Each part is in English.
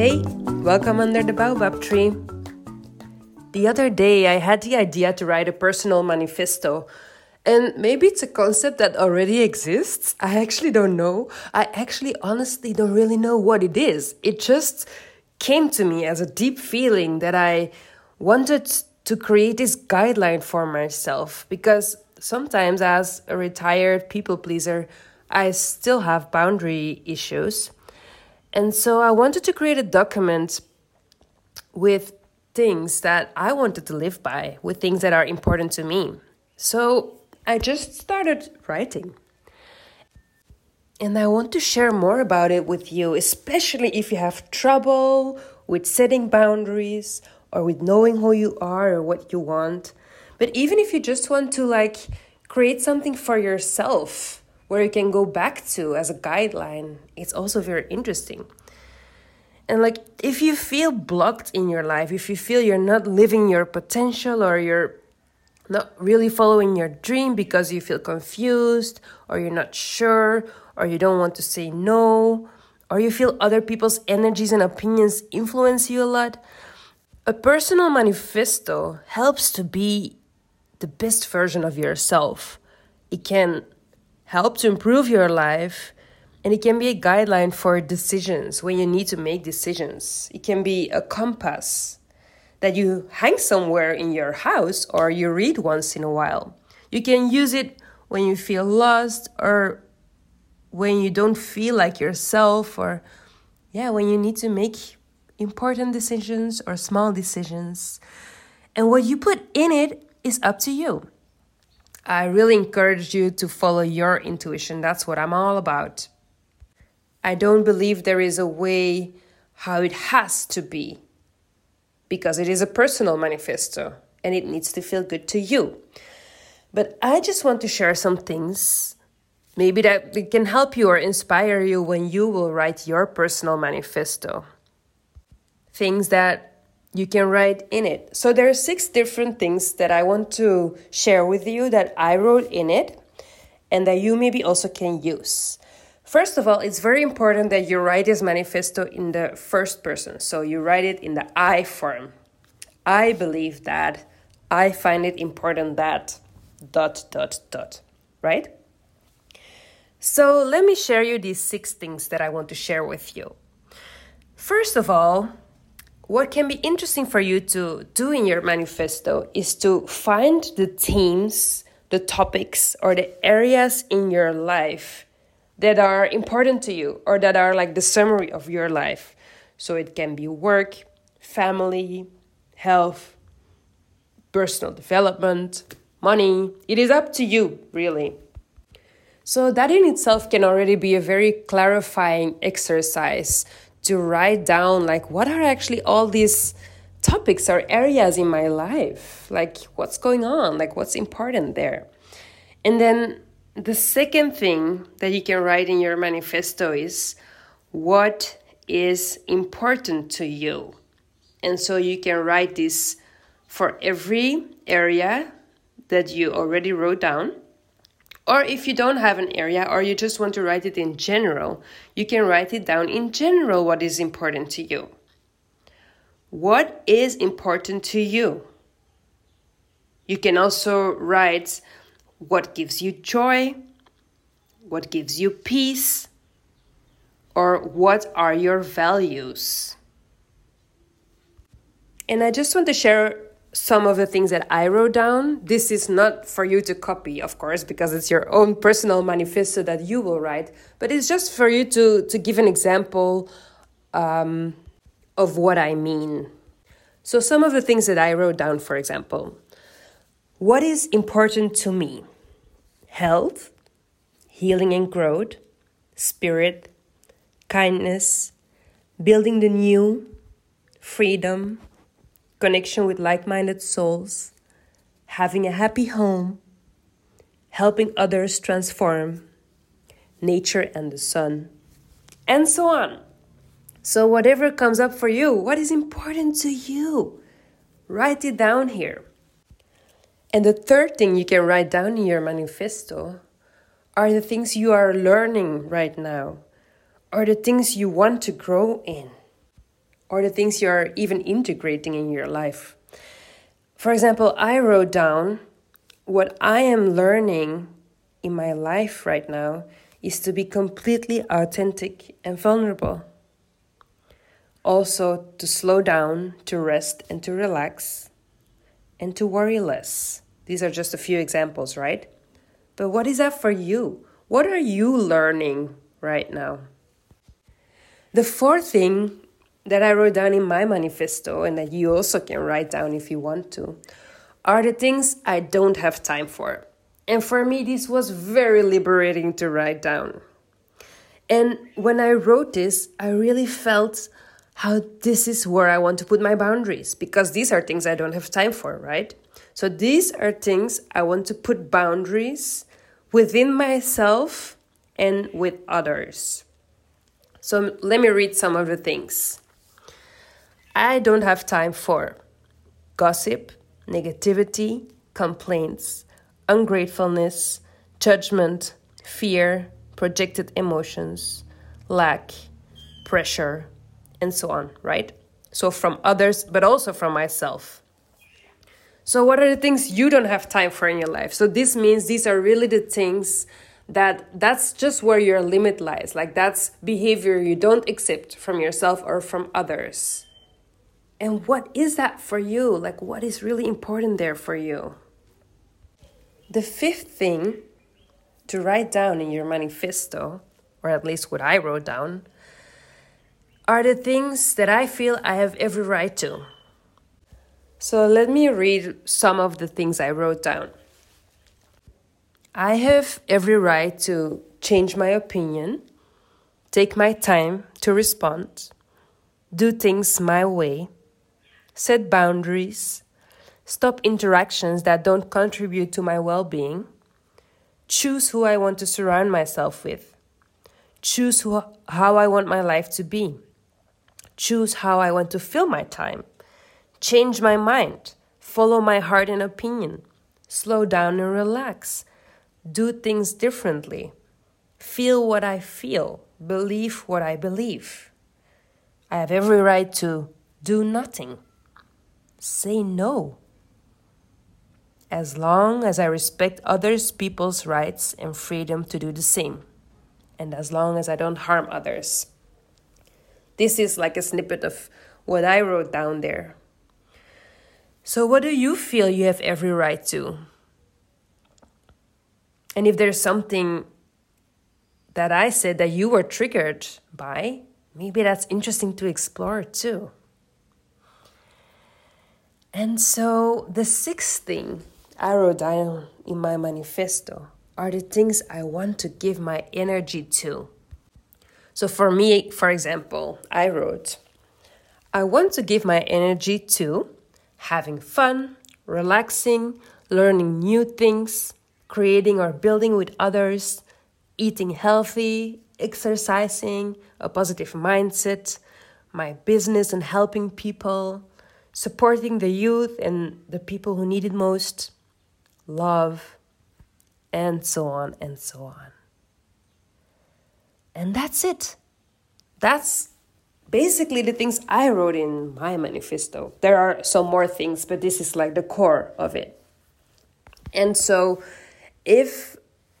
Hey, welcome under the baobab tree. The other day, I had the idea to write a personal manifesto. And maybe it's a concept that already exists. I actually don't know. I actually honestly don't really know what it is. It just came to me as a deep feeling that I wanted to create this guideline for myself because sometimes, as a retired people pleaser, I still have boundary issues. And so I wanted to create a document with things that I wanted to live by, with things that are important to me. So I just started writing. And I want to share more about it with you, especially if you have trouble with setting boundaries or with knowing who you are or what you want. But even if you just want to like create something for yourself where you can go back to as a guideline, it's also very interesting. And like if you feel blocked in your life, if you feel you're not living your potential or you're not really following your dream because you feel confused or you're not sure or you don't want to say no or you feel other people's energies and opinions influence you a lot, a personal manifesto helps to be the best version of yourself. It can help to improve your life and it can be a guideline for decisions when you need to make decisions. It can be a compass that you hang somewhere in your house or you read once in a while. You can use it when you feel lost or when you don't feel like yourself or yeah, when you need to make important decisions or small decisions. And what you put in it is up to you. I really encourage you to follow your intuition. That's what I'm all about. I don't believe there is a way how it has to be because it is a personal manifesto and it needs to feel good to you. But I just want to share some things maybe that can help you or inspire you when you will write your personal manifesto. Things that you can write in it. So there are six different things that I want to share with you that I wrote in it and that you maybe also can use. First of all, it's very important that you write this manifesto in the first person. So you write it in the I form. I believe that. I find it important that. Dot, dot, dot. Right? So let me share you these six things that I want to share with you. First of all, what can be interesting for you to do in your manifesto is to find the themes, the topics, or the areas in your life that are important to you or that are like the summary of your life. So it can be work, family, health, personal development, money. It is up to you, really. So, that in itself can already be a very clarifying exercise to write down, like, what are actually all these topics or areas in my life? Like, what's going on? Like, what's important there? And then the second thing that you can write in your manifesto is what is important to you. And so you can write this for every area that you already wrote down. Or if you don't have an area or you just want to write it in general, you can write it down in general what is important to you. What is important to you? You can also write what gives you joy, what gives you peace, or what are your values. And I just want to share some of the things that I wrote down. This is not for you to copy, of course, because it's your own personal manifesto that you will write, but it's just for you to, to give an example um, of what I mean. So, some of the things that I wrote down, for example, what is important to me? Health, healing and growth, spirit, kindness, building the new, freedom, connection with like minded souls, having a happy home, helping others transform, nature and the sun, and so on. So, whatever comes up for you, what is important to you? Write it down here. And the third thing you can write down in your manifesto are the things you are learning right now, or the things you want to grow in. Or the things you're even integrating in your life. For example, I wrote down what I am learning in my life right now is to be completely authentic and vulnerable. Also, to slow down, to rest, and to relax, and to worry less. These are just a few examples, right? But what is that for you? What are you learning right now? The fourth thing that I wrote down in my manifesto, and that you also can write down if you want to, are the things I don't have time for. And for me, this was very liberating to write down. And when I wrote this, I really felt how this is where I want to put my boundaries because these are things I don't have time for, right? So these are things I want to put boundaries within myself and with others. So let me read some of the things. I don't have time for gossip, negativity, complaints, ungratefulness, judgment, fear, projected emotions, lack, pressure, and so on, right? So from others, but also from myself. So, what are the things you don't have time for in your life? So, this means these are really the things that that's just where your limit lies. Like, that's behavior you don't accept from yourself or from others. And what is that for you? Like, what is really important there for you? The fifth thing to write down in your manifesto, or at least what I wrote down, are the things that I feel I have every right to. So let me read some of the things I wrote down. I have every right to change my opinion, take my time to respond, do things my way, set boundaries, stop interactions that don't contribute to my well being, choose who I want to surround myself with, choose who, how I want my life to be, choose how I want to fill my time, change my mind, follow my heart and opinion, slow down and relax, do things differently, feel what I feel, believe what I believe. I have every right to do nothing, say no as long as I respect others people's rights and freedom to do the same, and as long as I don't harm others. This is like a snippet of what I wrote down there. So, what do you feel you have every right to? And if there's something that I said that you were triggered by, maybe that's interesting to explore too. And so, the sixth thing I wrote down in my manifesto are the things I want to give my energy to. So, for me, for example, I wrote, I want to give my energy to having fun, relaxing, learning new things, creating or building with others, eating healthy, exercising, a positive mindset, my business and helping people, supporting the youth and the people who need it most, love, and so on and so on. And that's it. That's basically the things I wrote in my manifesto. There are some more things, but this is like the core of it. And so, if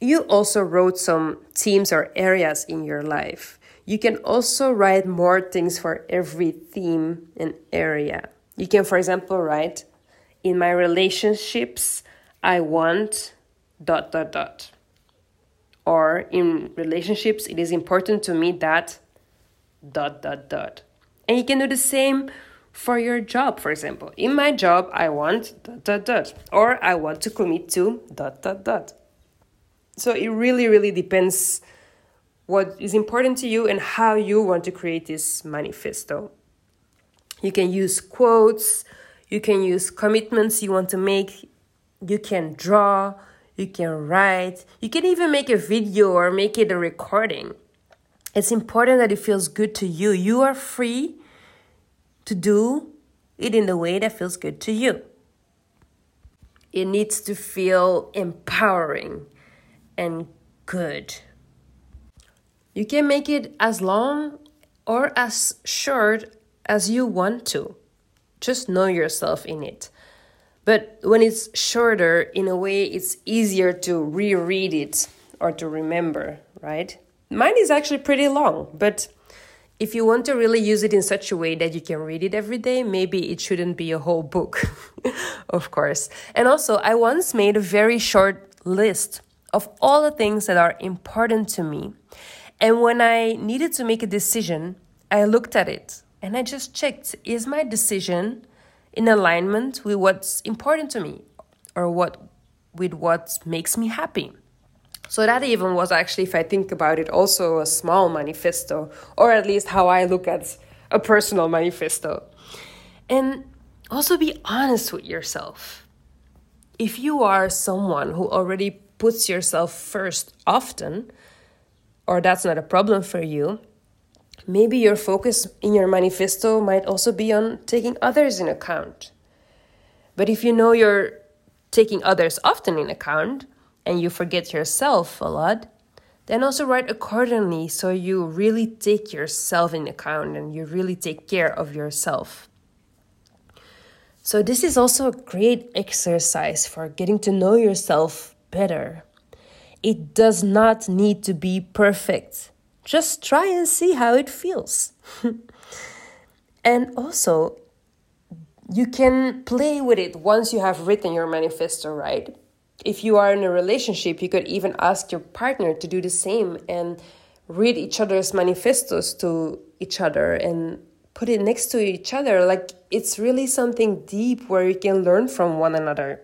you also wrote some themes or areas in your life, you can also write more things for every theme and area. You can, for example, write in my relationships, I want dot dot dot. Or in relationships, it is important to me that dot dot dot. And you can do the same for your job, for example. In my job, I want dot dot dot. Or I want to commit to dot dot dot. So it really, really depends what is important to you and how you want to create this manifesto. You can use quotes, you can use commitments you want to make you can draw, you can write, you can even make a video or make it a recording. It's important that it feels good to you. You are free to do it in the way that feels good to you. It needs to feel empowering and good. You can make it as long or as short as you want to. Just know yourself in it. But when it's shorter, in a way, it's easier to reread it or to remember, right? Mine is actually pretty long, but if you want to really use it in such a way that you can read it every day, maybe it shouldn't be a whole book, of course. And also, I once made a very short list of all the things that are important to me. And when I needed to make a decision, I looked at it and I just checked is my decision in alignment with what's important to me or what with what makes me happy. So that even was actually if I think about it also a small manifesto or at least how I look at a personal manifesto. And also be honest with yourself. If you are someone who already puts yourself first often or that's not a problem for you, Maybe your focus in your manifesto might also be on taking others in account. But if you know you're taking others often in account and you forget yourself a lot, then also write accordingly so you really take yourself in account and you really take care of yourself. So, this is also a great exercise for getting to know yourself better. It does not need to be perfect. Just try and see how it feels. and also, you can play with it once you have written your manifesto, right? If you are in a relationship, you could even ask your partner to do the same and read each other's manifestos to each other and put it next to each other. Like it's really something deep where you can learn from one another.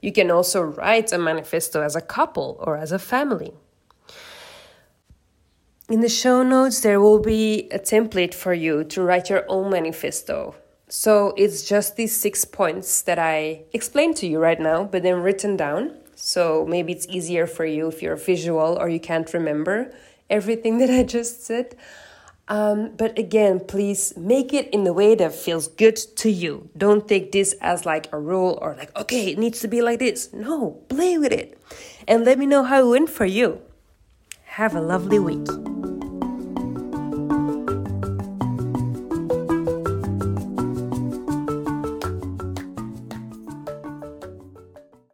You can also write a manifesto as a couple or as a family. In the show notes, there will be a template for you to write your own manifesto. So it's just these six points that I explained to you right now, but then written down. So maybe it's easier for you if you're visual or you can't remember everything that I just said. Um, but again, please make it in the way that feels good to you. Don't take this as like a rule or like, okay, it needs to be like this. No, play with it. And let me know how it went for you. Have a lovely week.